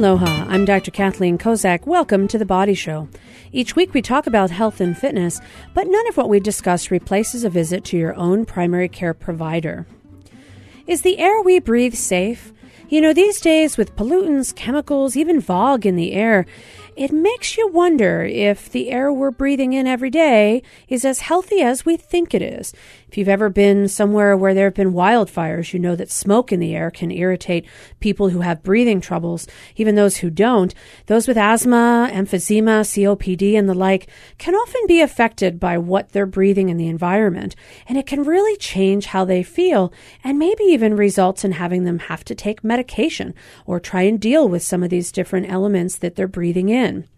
Aloha, I'm Dr. Kathleen Kozak. Welcome to The Body Show. Each week we talk about health and fitness, but none of what we discuss replaces a visit to your own primary care provider. Is the air we breathe safe? You know, these days with pollutants, chemicals, even fog in the air, it makes you wonder if the air we're breathing in every day is as healthy as we think it is. If you've ever been somewhere where there have been wildfires, you know that smoke in the air can irritate people who have breathing troubles, even those who don't. Those with asthma, emphysema, COPD, and the like can often be affected by what they're breathing in the environment, and it can really change how they feel and maybe even results in having them have to take medication or try and deal with some of these different elements that they're breathing in.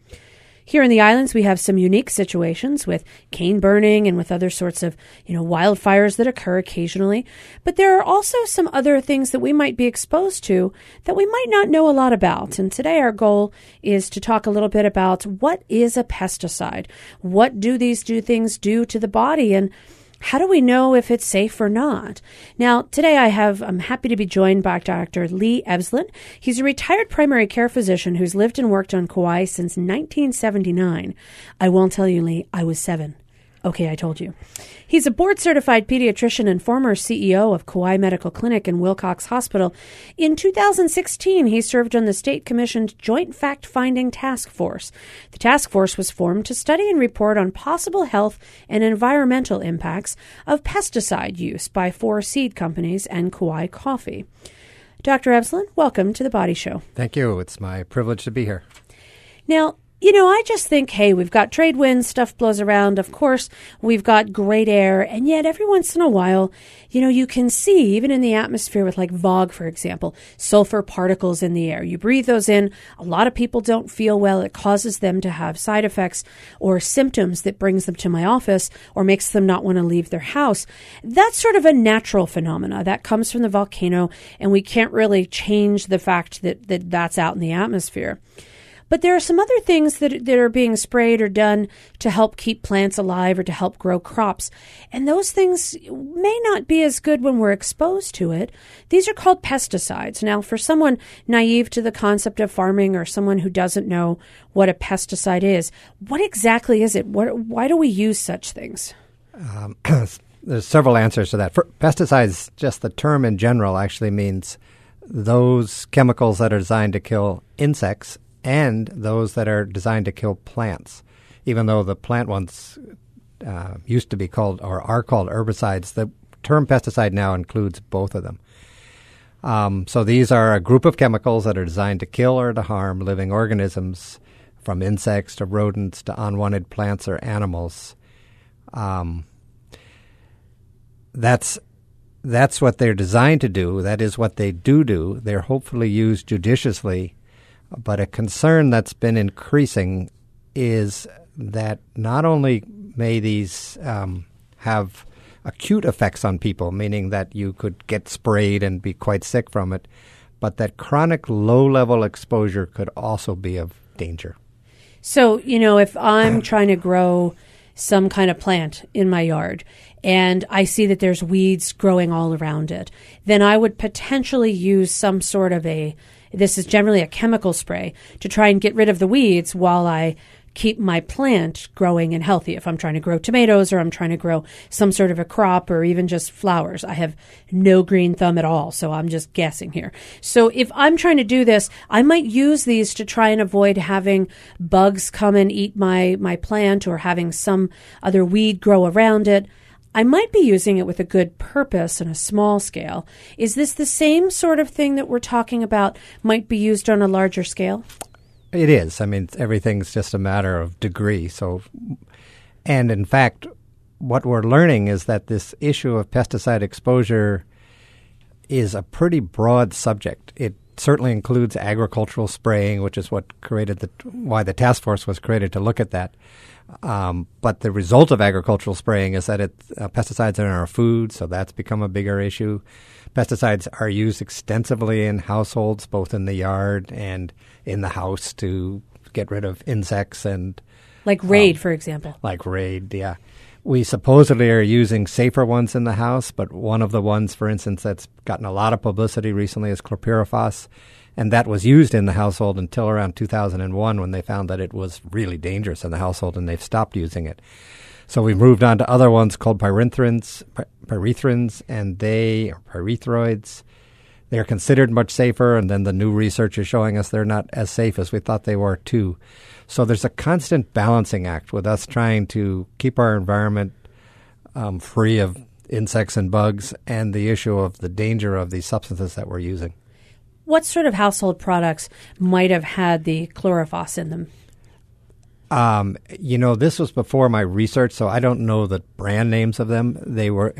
Here in the islands, we have some unique situations with cane burning and with other sorts of, you know, wildfires that occur occasionally. But there are also some other things that we might be exposed to that we might not know a lot about. And today our goal is to talk a little bit about what is a pesticide? What do these two things do to the body? And how do we know if it's safe or not? Now, today I have, I'm happy to be joined by Dr. Lee Evslin. He's a retired primary care physician who's lived and worked on Kauai since 1979. I won't tell you, Lee, I was seven. Okay, I told you. He's a board certified pediatrician and former CEO of Kauai Medical Clinic and Wilcox Hospital. In 2016, he served on the state commissioned Joint Fact Finding Task Force. The task force was formed to study and report on possible health and environmental impacts of pesticide use by four seed companies and Kauai Coffee. Dr. Evslin, welcome to the Body Show. Thank you. It's my privilege to be here. Now, you know, I just think, hey, we've got trade winds, stuff blows around. Of course, we've got great air. And yet, every once in a while, you know, you can see, even in the atmosphere with like VOG, for example, sulfur particles in the air. You breathe those in. A lot of people don't feel well. It causes them to have side effects or symptoms that brings them to my office or makes them not want to leave their house. That's sort of a natural phenomena that comes from the volcano. And we can't really change the fact that, that that's out in the atmosphere. But there are some other things that, that are being sprayed or done to help keep plants alive or to help grow crops. And those things may not be as good when we're exposed to it. These are called pesticides. Now, for someone naive to the concept of farming or someone who doesn't know what a pesticide is, what exactly is it? What, why do we use such things? Um, there's several answers to that. For pesticides, just the term in general actually means those chemicals that are designed to kill insects and those that are designed to kill plants. Even though the plant ones uh, used to be called or are called herbicides, the term pesticide now includes both of them. Um, so these are a group of chemicals that are designed to kill or to harm living organisms, from insects to rodents to unwanted plants or animals. Um, that's that's what they're designed to do. That is what they do do. They're hopefully used judiciously but a concern that's been increasing is that not only may these um, have acute effects on people, meaning that you could get sprayed and be quite sick from it, but that chronic low level exposure could also be of danger. So, you know, if I'm trying to grow some kind of plant in my yard and I see that there's weeds growing all around it, then I would potentially use some sort of a this is generally a chemical spray to try and get rid of the weeds while I keep my plant growing and healthy. If I'm trying to grow tomatoes or I'm trying to grow some sort of a crop or even just flowers, I have no green thumb at all. So I'm just guessing here. So if I'm trying to do this, I might use these to try and avoid having bugs come and eat my, my plant or having some other weed grow around it. I might be using it with a good purpose on a small scale. Is this the same sort of thing that we're talking about might be used on a larger scale? It is. I mean, everything's just a matter of degree. So, and in fact, what we're learning is that this issue of pesticide exposure is a pretty broad subject. It certainly includes agricultural spraying, which is what created the why the task force was created to look at that. Um, but the result of agricultural spraying is that it, uh, pesticides are in our food, so that's become a bigger issue. Pesticides are used extensively in households, both in the yard and in the house, to get rid of insects and like Raid, um, for example. Like Raid, yeah. We supposedly are using safer ones in the house, but one of the ones, for instance, that's gotten a lot of publicity recently is chlorpyrifos, And that was used in the household until around 2001 when they found that it was really dangerous in the household and they've stopped using it. So we've moved on to other ones called pyrethrins, pyrethrins, and they are pyrethroids. They're considered much safer, and then the new research is showing us they're not as safe as we thought they were too. So there's a constant balancing act with us trying to keep our environment um, free of insects and bugs, and the issue of the danger of these substances that we're using. What sort of household products might have had the chlorophos in them? Um, you know, this was before my research, so I don't know the brand names of them. They were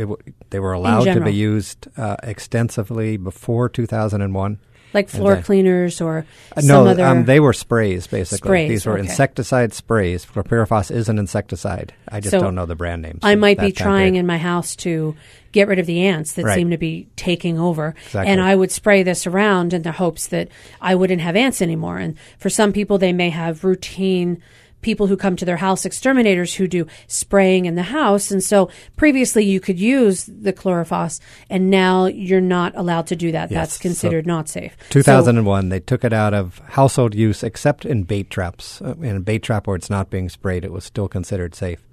they were allowed to be used uh, extensively before 2001 like floor cleaners or uh, no, other um, they were sprays basically. Sprays, These were okay. insecticide sprays. Chlorpyrifos is an insecticide. I just so don't know the brand names. I might be trying in my house to get rid of the ants that right. seem to be taking over, exactly. and I would spray this around in the hopes that I wouldn't have ants anymore. And for some people, they may have routine people who come to their house, exterminators who do spraying in the house. And so previously you could use the chlorophos, and now you're not allowed to do that. Yes. That's considered so not safe. 2001, so, they took it out of household use except in bait traps. Uh, in a bait trap where it's not being sprayed, it was still considered safe.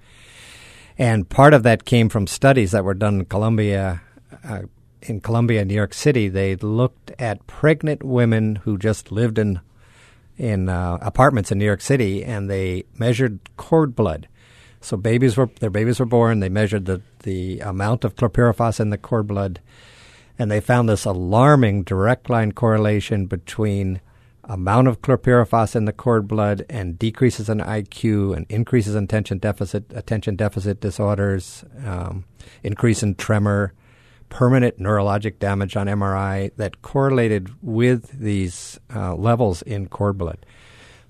And part of that came from studies that were done in Columbia. Uh, in Columbia, New York City, they looked at pregnant women who just lived in in uh, apartments in New York City, and they measured cord blood. So babies were their babies were born. They measured the the amount of chlorpyrifos in the cord blood, and they found this alarming direct line correlation between amount of chlorpyrifos in the cord blood and decreases in IQ and increases in attention deficit attention deficit disorders, um, increase in tremor, permanent neurologic damage on MRI that correlated with these uh, levels in cord blood.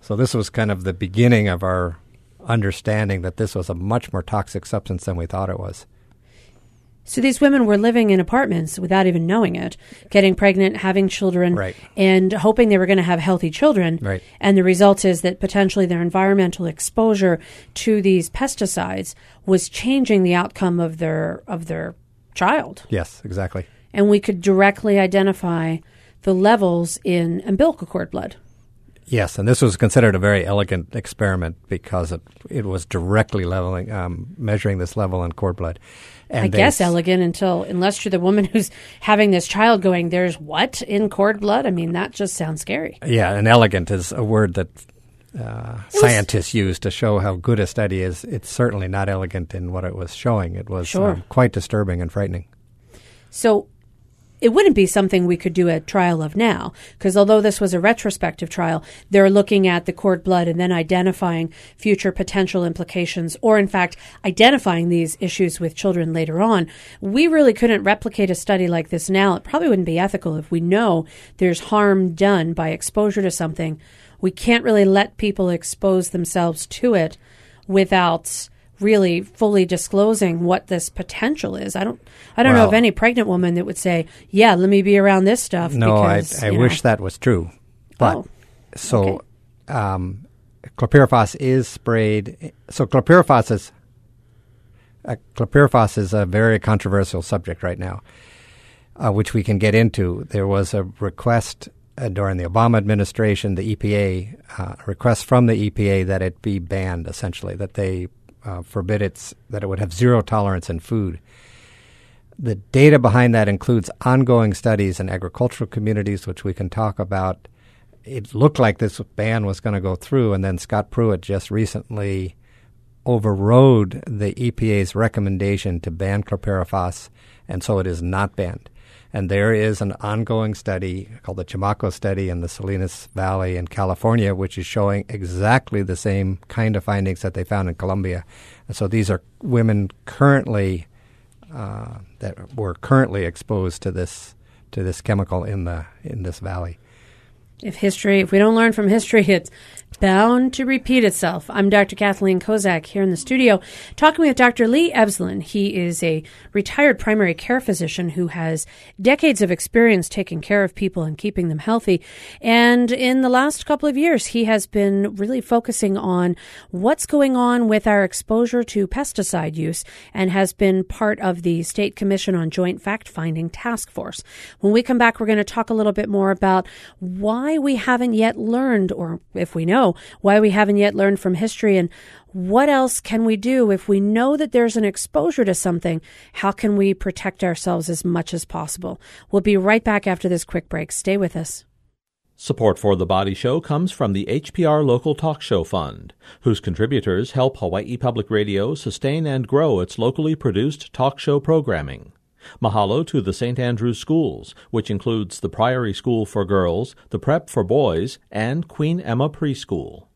So this was kind of the beginning of our understanding that this was a much more toxic substance than we thought it was. So these women were living in apartments without even knowing it, getting pregnant, having children, right. and hoping they were going to have healthy children. Right. And the result is that potentially their environmental exposure to these pesticides was changing the outcome of their of their child. Yes, exactly. And we could directly identify the levels in umbilical cord blood. Yes, and this was considered a very elegant experiment because it, it was directly leveling, um, measuring this level in cord blood. And I guess elegant until, unless you're the woman who's having this child going, there's what in cord blood? I mean, that just sounds scary. Yeah, and elegant is a word that uh, scientists use to show how good a study is. It's certainly not elegant in what it was showing. It was sure. um, quite disturbing and frightening. So it wouldn't be something we could do a trial of now, because although this was a retrospective trial, they're looking at the cord blood and then identifying future potential implications, or in fact, identifying these issues with children later on. We really couldn't replicate a study like this now. It probably wouldn't be ethical if we know there's harm done by exposure to something. We can't really let people expose themselves to it without really fully disclosing what this potential is. I don't I don't well, know of any pregnant woman that would say, "Yeah, let me be around this stuff." No, because, I, I wish know. that was true. But oh, so okay. um, chlorpyrifos is sprayed. So chlorpyrifos is uh, chlorpyrifos is a very controversial subject right now, uh, which we can get into. There was a request during the Obama administration, the EPA, uh, from the EPA that it be banned, essentially, that they uh, forbid its that it would have zero tolerance in food. The data behind that includes ongoing studies in agricultural communities, which we can talk about. It looked like this ban was going to go through, and then Scott Pruitt just recently overrode the EPA's recommendation to ban chlorpyrifos, and so it is not banned. And there is an ongoing study called the Chamaco study in the Salinas Valley in California, which is showing exactly the same kind of findings that they found in Columbia. And so these are women currently uh, that were currently exposed to this to this chemical in the in this valley. If history, if we don't learn from history, it's bound to repeat itself. I'm Dr. Kathleen Kozak here in the studio talking with Dr. Lee Evslin. He is a retired primary care physician who has decades of experience taking care of people and keeping them healthy. And in the last couple of years, he has been really focusing on what's going on with our exposure to pesticide use and has been part of the State Commission on Joint Fact Finding Task Force. When we come back, we're going to talk a little bit more about why we haven't yet learned, or if we know, why we haven't yet learned from history and what else can we do if we know that there's an exposure to something? How can we protect ourselves as much as possible? We'll be right back after this quick break. Stay with us. Support for The Body Show comes from the HPR Local Talk Show Fund, whose contributors help Hawaii Public Radio sustain and grow its locally produced talk show programming. Mahalo to the St. Andrews Schools, which includes the Priory School for Girls, the Prep for Boys, and Queen Emma Preschool.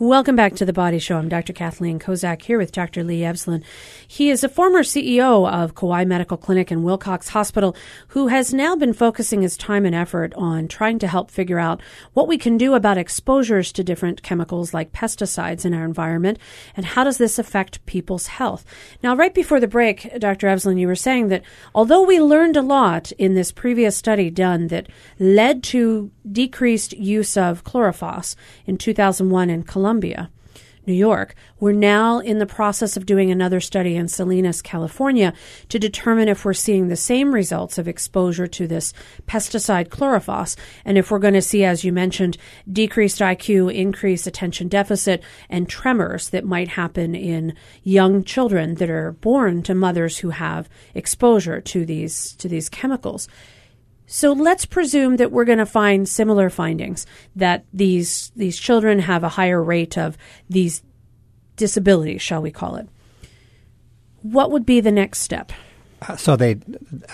Welcome back to the Body Show. I'm Dr. Kathleen Kozak here with Dr. Lee Evslin. He is a former CEO of Kauai Medical Clinic and Wilcox Hospital who has now been focusing his time and effort on trying to help figure out what we can do about exposures to different chemicals like pesticides in our environment and how does this affect people's health. Now, right before the break, Dr. Evslin, you were saying that although we learned a lot in this previous study done that led to decreased use of chlorophos in 2001 in Columbia, New York. We're now in the process of doing another study in Salinas, California, to determine if we're seeing the same results of exposure to this pesticide chlorophos, and if we're going to see, as you mentioned, decreased IQ, increased attention deficit, and tremors that might happen in young children that are born to mothers who have exposure to these to these chemicals. So let's presume that we're going to find similar findings that these these children have a higher rate of these disabilities, shall we call it. What would be the next step? Uh, so they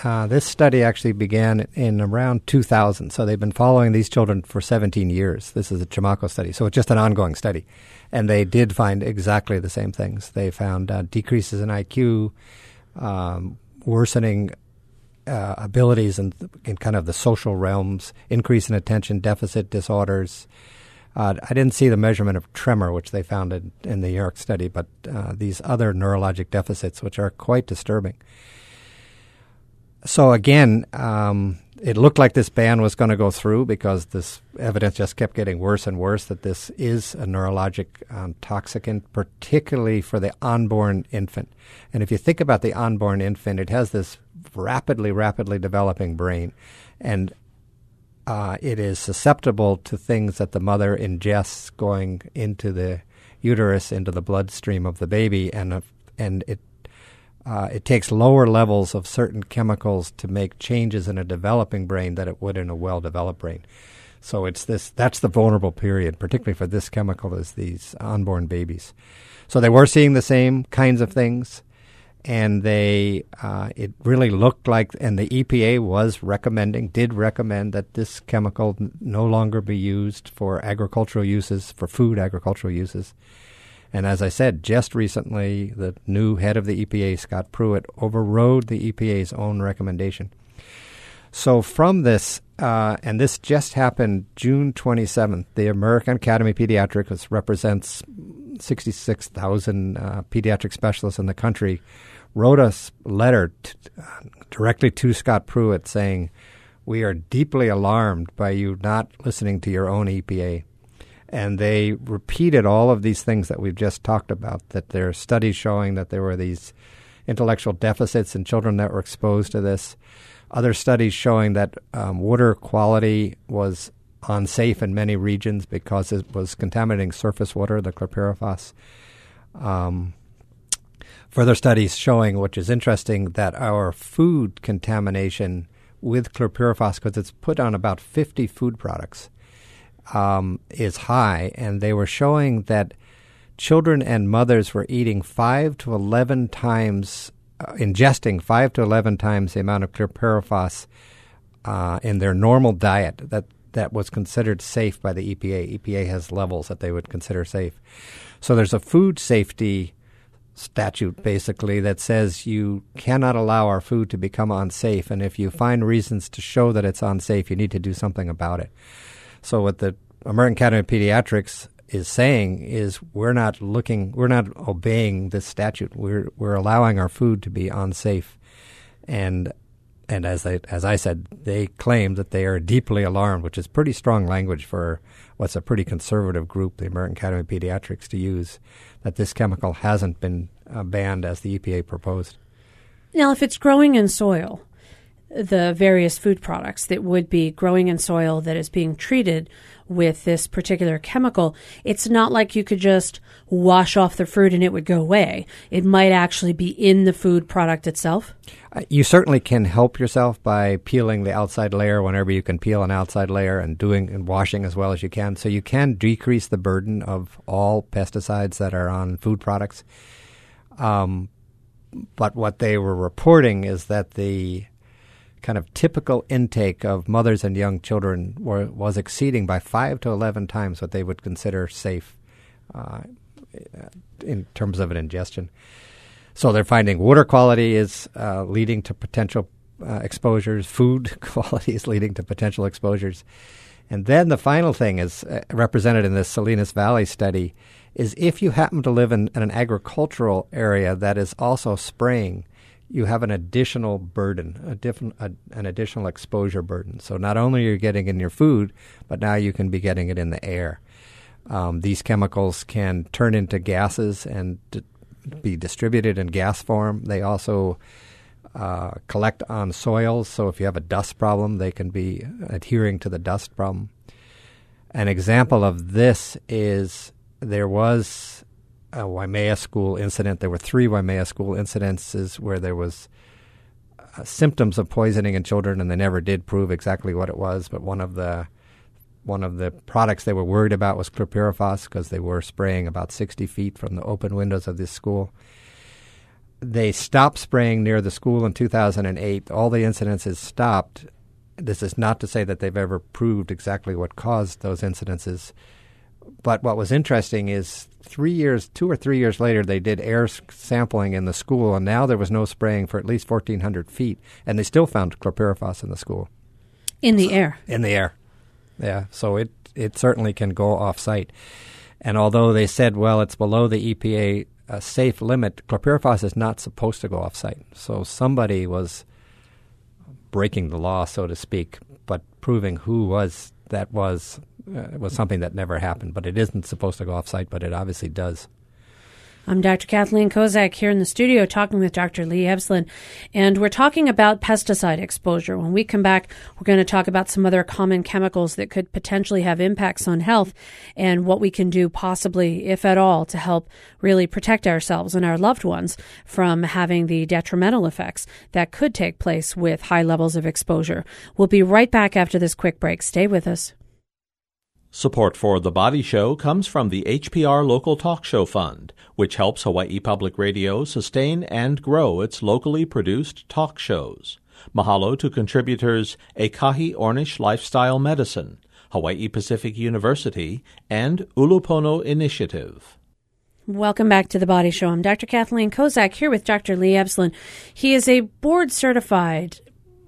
uh, this study actually began in around 2000. So they've been following these children for 17 years. This is a Chamaco study, so it's just an ongoing study, and they did find exactly the same things. They found uh, decreases in IQ, um, worsening uh, abilities in, in kind of the social realms, increase in attention deficit disorders. Uh, I didn't see the measurement of tremor, which they found in, in the New York study, but uh, these other neurologic deficits, which are quite disturbing. So again, um, it looked like this ban was going to go through because this evidence just kept getting worse and worse that this is a neurologic um, toxicant, particularly for the unborn infant. And if you think about the unborn infant, it has this rapidly, rapidly developing brain, and uh, it is susceptible to things that the mother ingests going into the uterus, into the bloodstream of the baby, and uh, and it uh, it takes lower levels of certain chemicals to make changes in a developing brain that it would in a well-developed brain. So it's this that's the vulnerable period, particularly for this chemical, is these unborn babies. So they were seeing the same kinds of things, and they uh, it really looked like, and the EPA was recommending, did recommend that this chemical no longer be used for agricultural uses, for food agricultural uses. And as I said, just recently, the new head of the EPA, Scott Pruitt, overrode the EPA's own recommendation. So, from this, uh, and this just happened June 27th, the American Academy of Pediatrics, represents 66,000 uh, pediatric specialists in the country, wrote a letter uh, directly to Scott Pruitt saying, We are deeply alarmed by you not listening to your own EPA and they repeated all of these things that we've just talked about. That there are studies showing that there were these intellectual deficits in children that were exposed to this. Other studies showing that um, water quality was unsafe in many regions because it was contaminating surface water, the chlorpyrifos. Um, further studies showing, which is interesting, that our food contamination with chlorpyrifos, because it's put on about 50 food products, um, is high, and they were showing that children and mothers were eating five to eleven times, uh, ingesting five to eleven times the amount of chlorpyrifos uh, in their normal diet that that was considered safe by the EPA. EPA has levels that they would consider safe. So there's a food safety statute basically that says you cannot allow our food to become unsafe, and if you find reasons to show that it's unsafe, you need to do something about it. So what the American Academy of Pediatrics is saying is we're not looking, we're not obeying this statute. We're we're allowing our food to be unsafe, and and as as I said, they claim that they are deeply alarmed, which is pretty strong language for what's a pretty conservative group, the American Academy of Pediatrics, to use. That this chemical hasn't been uh, banned as the EPA proposed. Now, if it's growing in soil, the various food products that would be growing in soil that is being treated with this particular chemical, it's not like you could just wash off the fruit and it would go away. It might actually be in the food product itself. Uh, you certainly can help yourself by peeling the outside layer whenever you can peel an outside layer and doing and washing as well as you can. So you can decrease the burden of all pesticides that are on food products. Um, but what they were reporting is that the kind of typical intake of mothers and young children were, was exceeding by five to 11 times what they would consider safe uh, in terms of an ingestion. So they're finding water quality is uh, leading to potential uh, exposures, food quality is leading to potential exposures. And then the final thing is uh, represented in this Salinas Valley study is if you happen to live in, in an agricultural area that is also spraying – you have an additional burden, a different, a, an additional exposure burden. So not only are you getting in your food, but now you can be getting it in the air. Um, these chemicals can turn into gases and d- be distributed in gas form. They also uh, collect on soils, so if you have a dust problem, they can be adhering to the dust problem. An example of this is there was a Waimea school incident. There were three Waimea school incidences where there was uh, symptoms of poisoning in children, and they never did prove exactly what it was. But one of the one of the products they were worried about was chlorpyrifos because they were spraying about 60 feet from the open windows of this school. They stopped spraying near the school in 2008. All the incidences stopped. This is not to say that they've ever proved exactly what caused those incidences. But what was interesting is three years, two or three years later, they did air sampling in the school, and now there was no spraying for at least 1,400 feet, and they still found chlorpyrifos in the school. In the air? In the air. Yeah, so it, it certainly can go off site. And although they said, well, it's below the EPA uh, safe limit, chlorpyrifos is not supposed to go off site. So somebody was breaking the law, so to speak, but proving who was that was uh, was something that never happened. But it isn't supposed to go off site, but it obviously does. I'm Dr. Kathleen Kozak here in the studio talking with Dr. Lee Evslin, and we're talking about pesticide exposure. When we come back, we're going to talk about some other common chemicals that could potentially have impacts on health and what we can do, possibly, if at all, to help really protect ourselves and our loved ones from having the detrimental effects that could take place with high levels of exposure. We'll be right back after this quick break. Stay with us. Support for The Body Show comes from the HPR Local Talk Show Fund, which helps Hawaii Public Radio sustain and grow its locally produced talk shows. Mahalo to contributors Ekahi Ornish Lifestyle Medicine, Hawaii Pacific University, and Ulupono Initiative. Welcome back to the Body Show. I'm Dr. Kathleen Kozak here with Dr. Lee Evslin. He is a board certified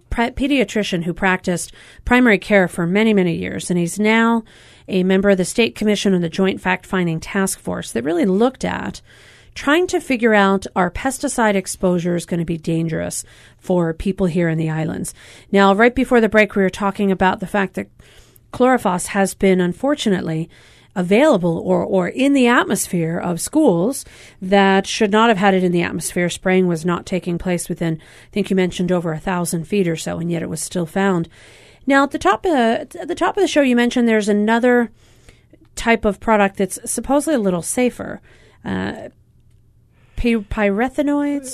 pediatrician who practiced primary care for many, many years, and he's now a member of the State Commission on the Joint Fact Finding Task Force that really looked at trying to figure out are pesticide exposures going to be dangerous for people here in the islands. Now, right before the break, we were talking about the fact that chlorifos has been unfortunately available or, or in the atmosphere of schools that should not have had it in the atmosphere. Spraying was not taking place within, I think you mentioned over a thousand feet or so, and yet it was still found. Now, at the top of the, at the top of the show, you mentioned there's another type of product that's supposedly a little safer. Uh.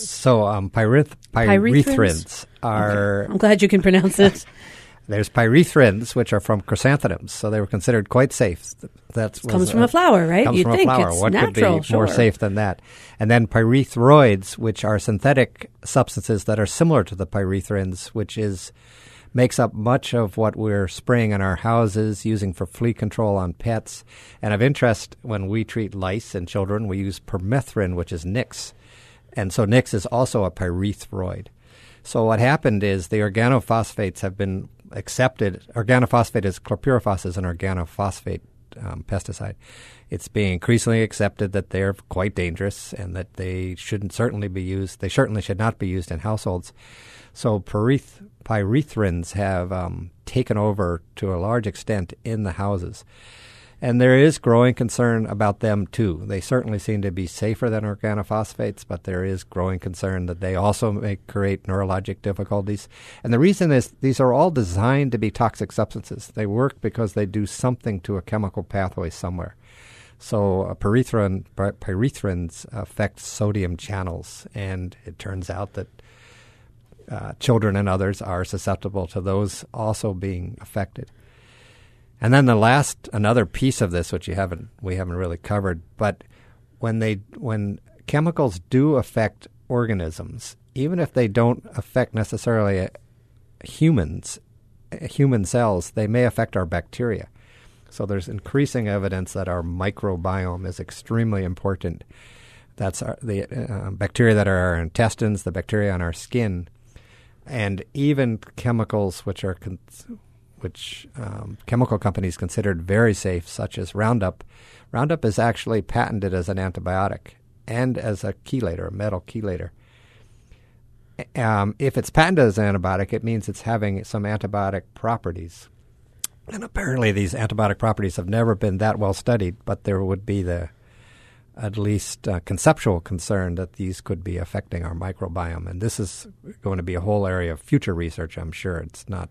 So, um, pyreth- pyrethrin are. Okay. I'm glad you can pronounce it. There's pyrethrins, which are from chrysanthemums, so they were considered quite safe. That comes from a, a flower, right? Comes you from think a flower. It's what natural, could be sure. more safe than that? And then pyrethroids, which are synthetic substances that are similar to the pyrethrins, which is makes up much of what we're spraying in our houses, using for flea control on pets. And of interest, when we treat lice in children, we use permethrin, which is Nix. And so Nix is also a pyrethroid. So what happened is the organophosphates have been accepted. Organophosphate is chlorpyrifos is an organophosphate um, pesticide. It's being increasingly accepted that they're quite dangerous and that they shouldn't certainly be used. They certainly should not be used in households. So pyreth- pyrethrins have um, taken over to a large extent in the houses. And there is growing concern about them too. They certainly seem to be safer than organophosphates, but there is growing concern that they also may create neurologic difficulties. And the reason is these are all designed to be toxic substances. They work because they do something to a chemical pathway somewhere. So uh, pyrethrin, pyrethrins affect sodium channels, and it turns out that uh, children and others are susceptible to those also being affected. And then the last another piece of this, which you haven't we haven't really covered, but when they when chemicals do affect organisms, even if they don't affect necessarily uh, humans, uh, human cells, they may affect our bacteria. So there's increasing evidence that our microbiome is extremely important. That's our, the uh, bacteria that are our intestines, the bacteria on our skin, and even chemicals which are con- which um, chemical companies considered very safe, such as Roundup. Roundup is actually patented as an antibiotic and as a chelator, a metal chelator. Um, if it's patented as an antibiotic, it means it's having some antibiotic properties. And apparently, these antibiotic properties have never been that well studied, but there would be the at least uh, conceptual concern that these could be affecting our microbiome. And this is going to be a whole area of future research, I'm sure. It's not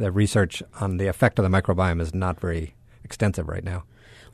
the research on the effect of the microbiome is not very extensive right now.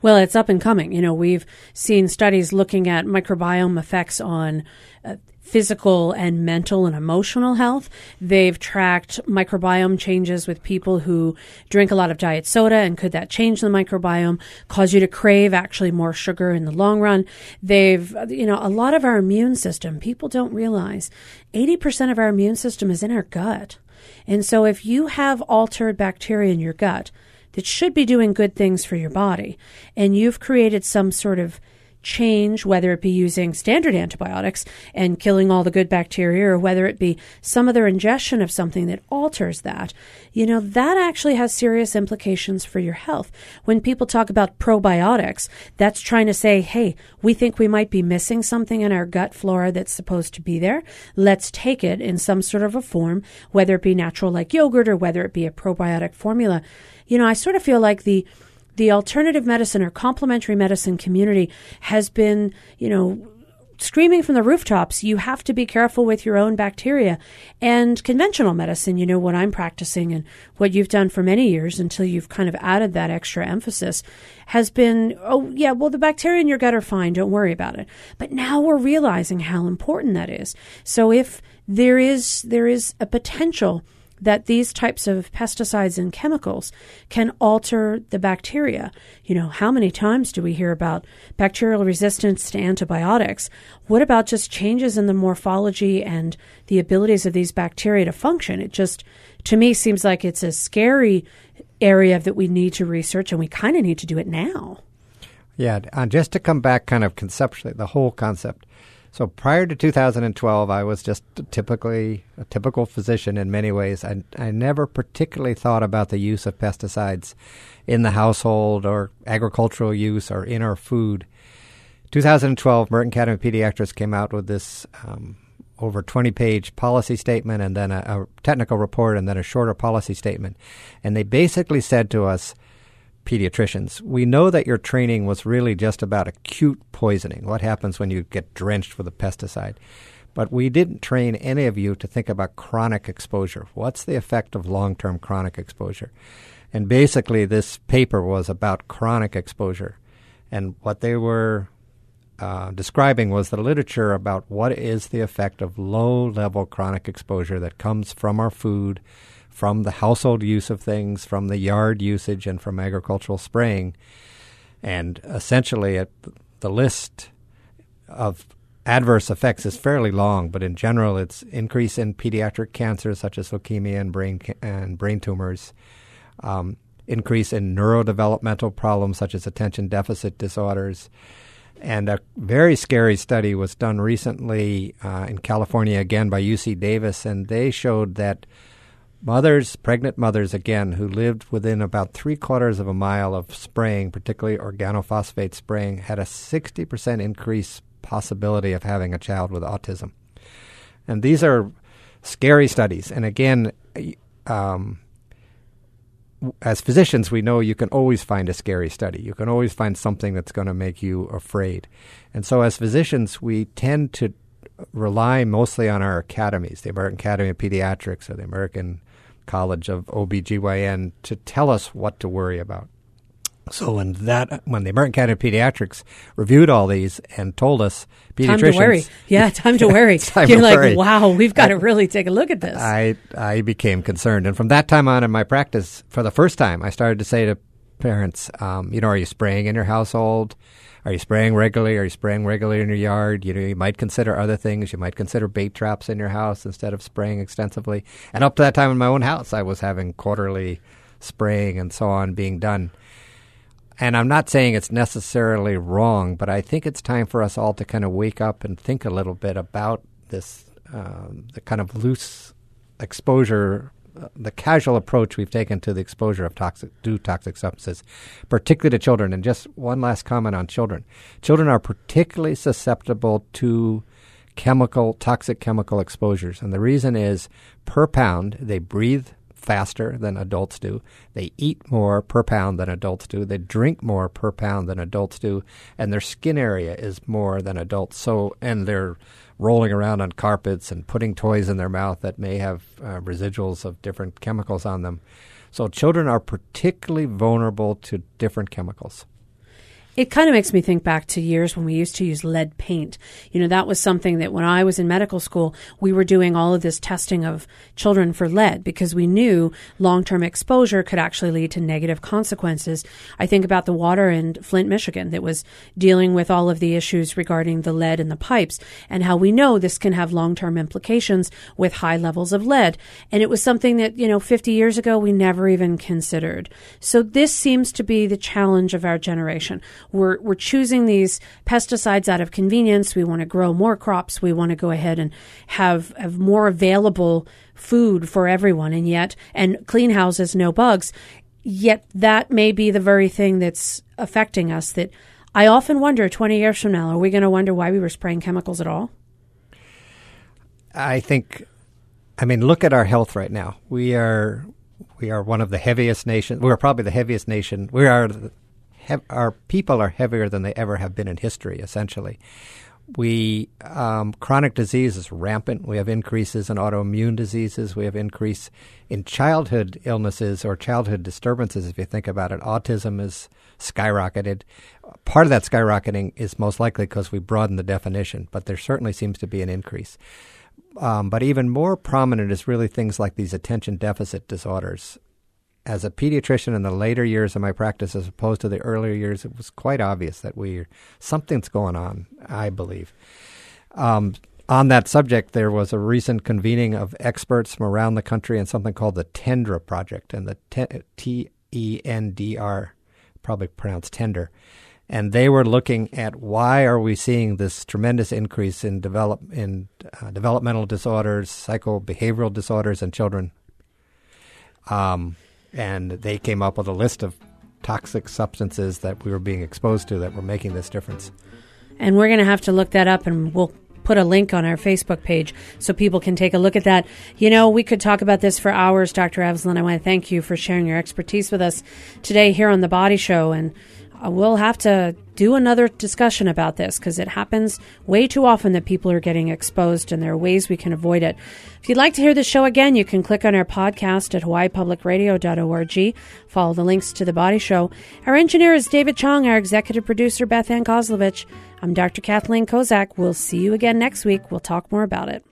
Well, it's up and coming. You know, we've seen studies looking at microbiome effects on uh, physical and mental and emotional health. They've tracked microbiome changes with people who drink a lot of diet soda and could that change the microbiome, cause you to crave actually more sugar in the long run. They've, you know, a lot of our immune system, people don't realize 80% of our immune system is in our gut. And so if you have altered bacteria in your gut that should be doing good things for your body, and you've created some sort of change, whether it be using standard antibiotics and killing all the good bacteria, or whether it be some other ingestion of something that alters that, you know, that actually has serious implications for your health. When people talk about probiotics, that's trying to say, hey, we think we might be missing something in our gut flora that's supposed to be there. Let's take it in some sort of a form, whether it be natural like yogurt or whether it be a probiotic formula. You know, I sort of feel like the the alternative medicine or complementary medicine community has been, you know, screaming from the rooftops, you have to be careful with your own bacteria. And conventional medicine, you know, what I'm practicing and what you've done for many years until you've kind of added that extra emphasis has been, oh, yeah, well, the bacteria in your gut are fine. Don't worry about it. But now we're realizing how important that is. So if there is, there is a potential that these types of pesticides and chemicals can alter the bacteria. You know, how many times do we hear about bacterial resistance to antibiotics? What about just changes in the morphology and the abilities of these bacteria to function? It just, to me, seems like it's a scary area that we need to research, and we kind of need to do it now. Yeah, uh, just to come back kind of conceptually, the whole concept. So prior to 2012, I was just typically a typical physician in many ways. I, I never particularly thought about the use of pesticides in the household or agricultural use or in our food. 2012, American Academy of Pediatrics came out with this um, over 20 page policy statement and then a, a technical report and then a shorter policy statement. And they basically said to us, pediatricians, we know that your training was really just about acute poisoning, what happens when you get drenched with a pesticide. But we didn't train any of you to think about chronic exposure. What's the effect of long term chronic exposure? And basically, this paper was about chronic exposure. And what they were uh, describing was the literature about what is the effect of low level chronic exposure that comes from our food from the household use of things, from the yard usage, and from agricultural spraying. And essentially, it, the list of adverse effects is fairly long, but in general, it's increase in pediatric cancers such as leukemia and brain and brain tumors, um, increase in neurodevelopmental problems such as attention deficit disorders. And a very scary study was done recently uh, in California again by UC Davis, and they showed that mothers, pregnant mothers, again, who lived within about three quarters of a mile of spraying, particularly organophosphate spraying, had a 60% increase possibility of having a child with autism. And these are scary studies. And again, um, as physicians, we know you can always find a scary study. You can always find something that's going to make you afraid. And so, as physicians, we tend to rely mostly on our academies, the American Academy of Pediatrics or the American College of OBGYN, to tell us what to worry about. So when that when the American Academy of Pediatrics reviewed all these and told us time to worry, yeah, time to worry. time You're to like, worry. wow, we've got to really take a look at this. I I became concerned, and from that time on in my practice, for the first time, I started to say to parents, um, you know, are you spraying in your household? Are you spraying regularly? Are you spraying regularly in your yard? You know, you might consider other things. You might consider bait traps in your house instead of spraying extensively. And up to that time in my own house, I was having quarterly spraying and so on being done. And I'm not saying it's necessarily wrong, but I think it's time for us all to kind of wake up and think a little bit about this, um, the kind of loose exposure, the casual approach we've taken to the exposure of toxic, to toxic substances, particularly to children. And just one last comment on children: children are particularly susceptible to chemical, toxic chemical exposures, and the reason is per pound they breathe faster than adults do. They eat more per pound than adults do. They drink more per pound than adults do, and their skin area is more than adults. So, and they're rolling around on carpets and putting toys in their mouth that may have uh, residuals of different chemicals on them. So, children are particularly vulnerable to different chemicals. It kind of makes me think back to years when we used to use lead paint. You know, that was something that when I was in medical school, we were doing all of this testing of children for lead because we knew long term exposure could actually lead to negative consequences. I think about the water in Flint, Michigan that was dealing with all of the issues regarding the lead in the pipes and how we know this can have long term implications with high levels of lead. And it was something that, you know, 50 years ago we never even considered. So this seems to be the challenge of our generation we're we're choosing these pesticides out of convenience. We want to grow more crops. We want to go ahead and have have more available food for everyone, and yet and clean houses, no bugs. Yet that may be the very thing that's affecting us. That I often wonder, twenty years from now, are we going to wonder why we were spraying chemicals at all? I think, I mean, look at our health right now. We are we are one of the heaviest nations. We're probably the heaviest nation. We are our people are heavier than they ever have been in history, essentially. We um, chronic disease is rampant. We have increases in autoimmune diseases. We have increase in childhood illnesses or childhood disturbances. If you think about it, autism is skyrocketed. Part of that skyrocketing is most likely because we broaden the definition, but there certainly seems to be an increase. Um, but even more prominent is really things like these attention deficit disorders as a pediatrician in the later years of my practice as opposed to the earlier years, it was quite obvious that we something's going on. I believe. Um, on that subject, there was a recent convening of experts from around the country in something called the Tendra Project, and the T E N D R, probably pronounced tender, and they were looking at why are we seeing this tremendous increase in develop in uh, developmental disorders, psychobehavioral disorders in children. Um, and they came up with a list of toxic substances that we were being exposed to that were making this difference. And we're going to have to look that up, and we'll put a link on our Facebook page so people can take a look at that. You know, we could talk about this for hours, Dr. Evslin. I want to thank you for sharing your expertise with us today here on The Body Show. And Uh, we'll have to do another discussion about this because it happens way too often that people are getting exposed and there are ways we can avoid it. If you'd like to hear the show again, you can click on our podcast at hawaiipublicradio.org. Follow the links to the body show. Our engineer is David Chong, our executive producer, Beth Ann Kozlovich. I'm Dr. Kathleen Kozak. We'll see you again next week. We'll talk more about it.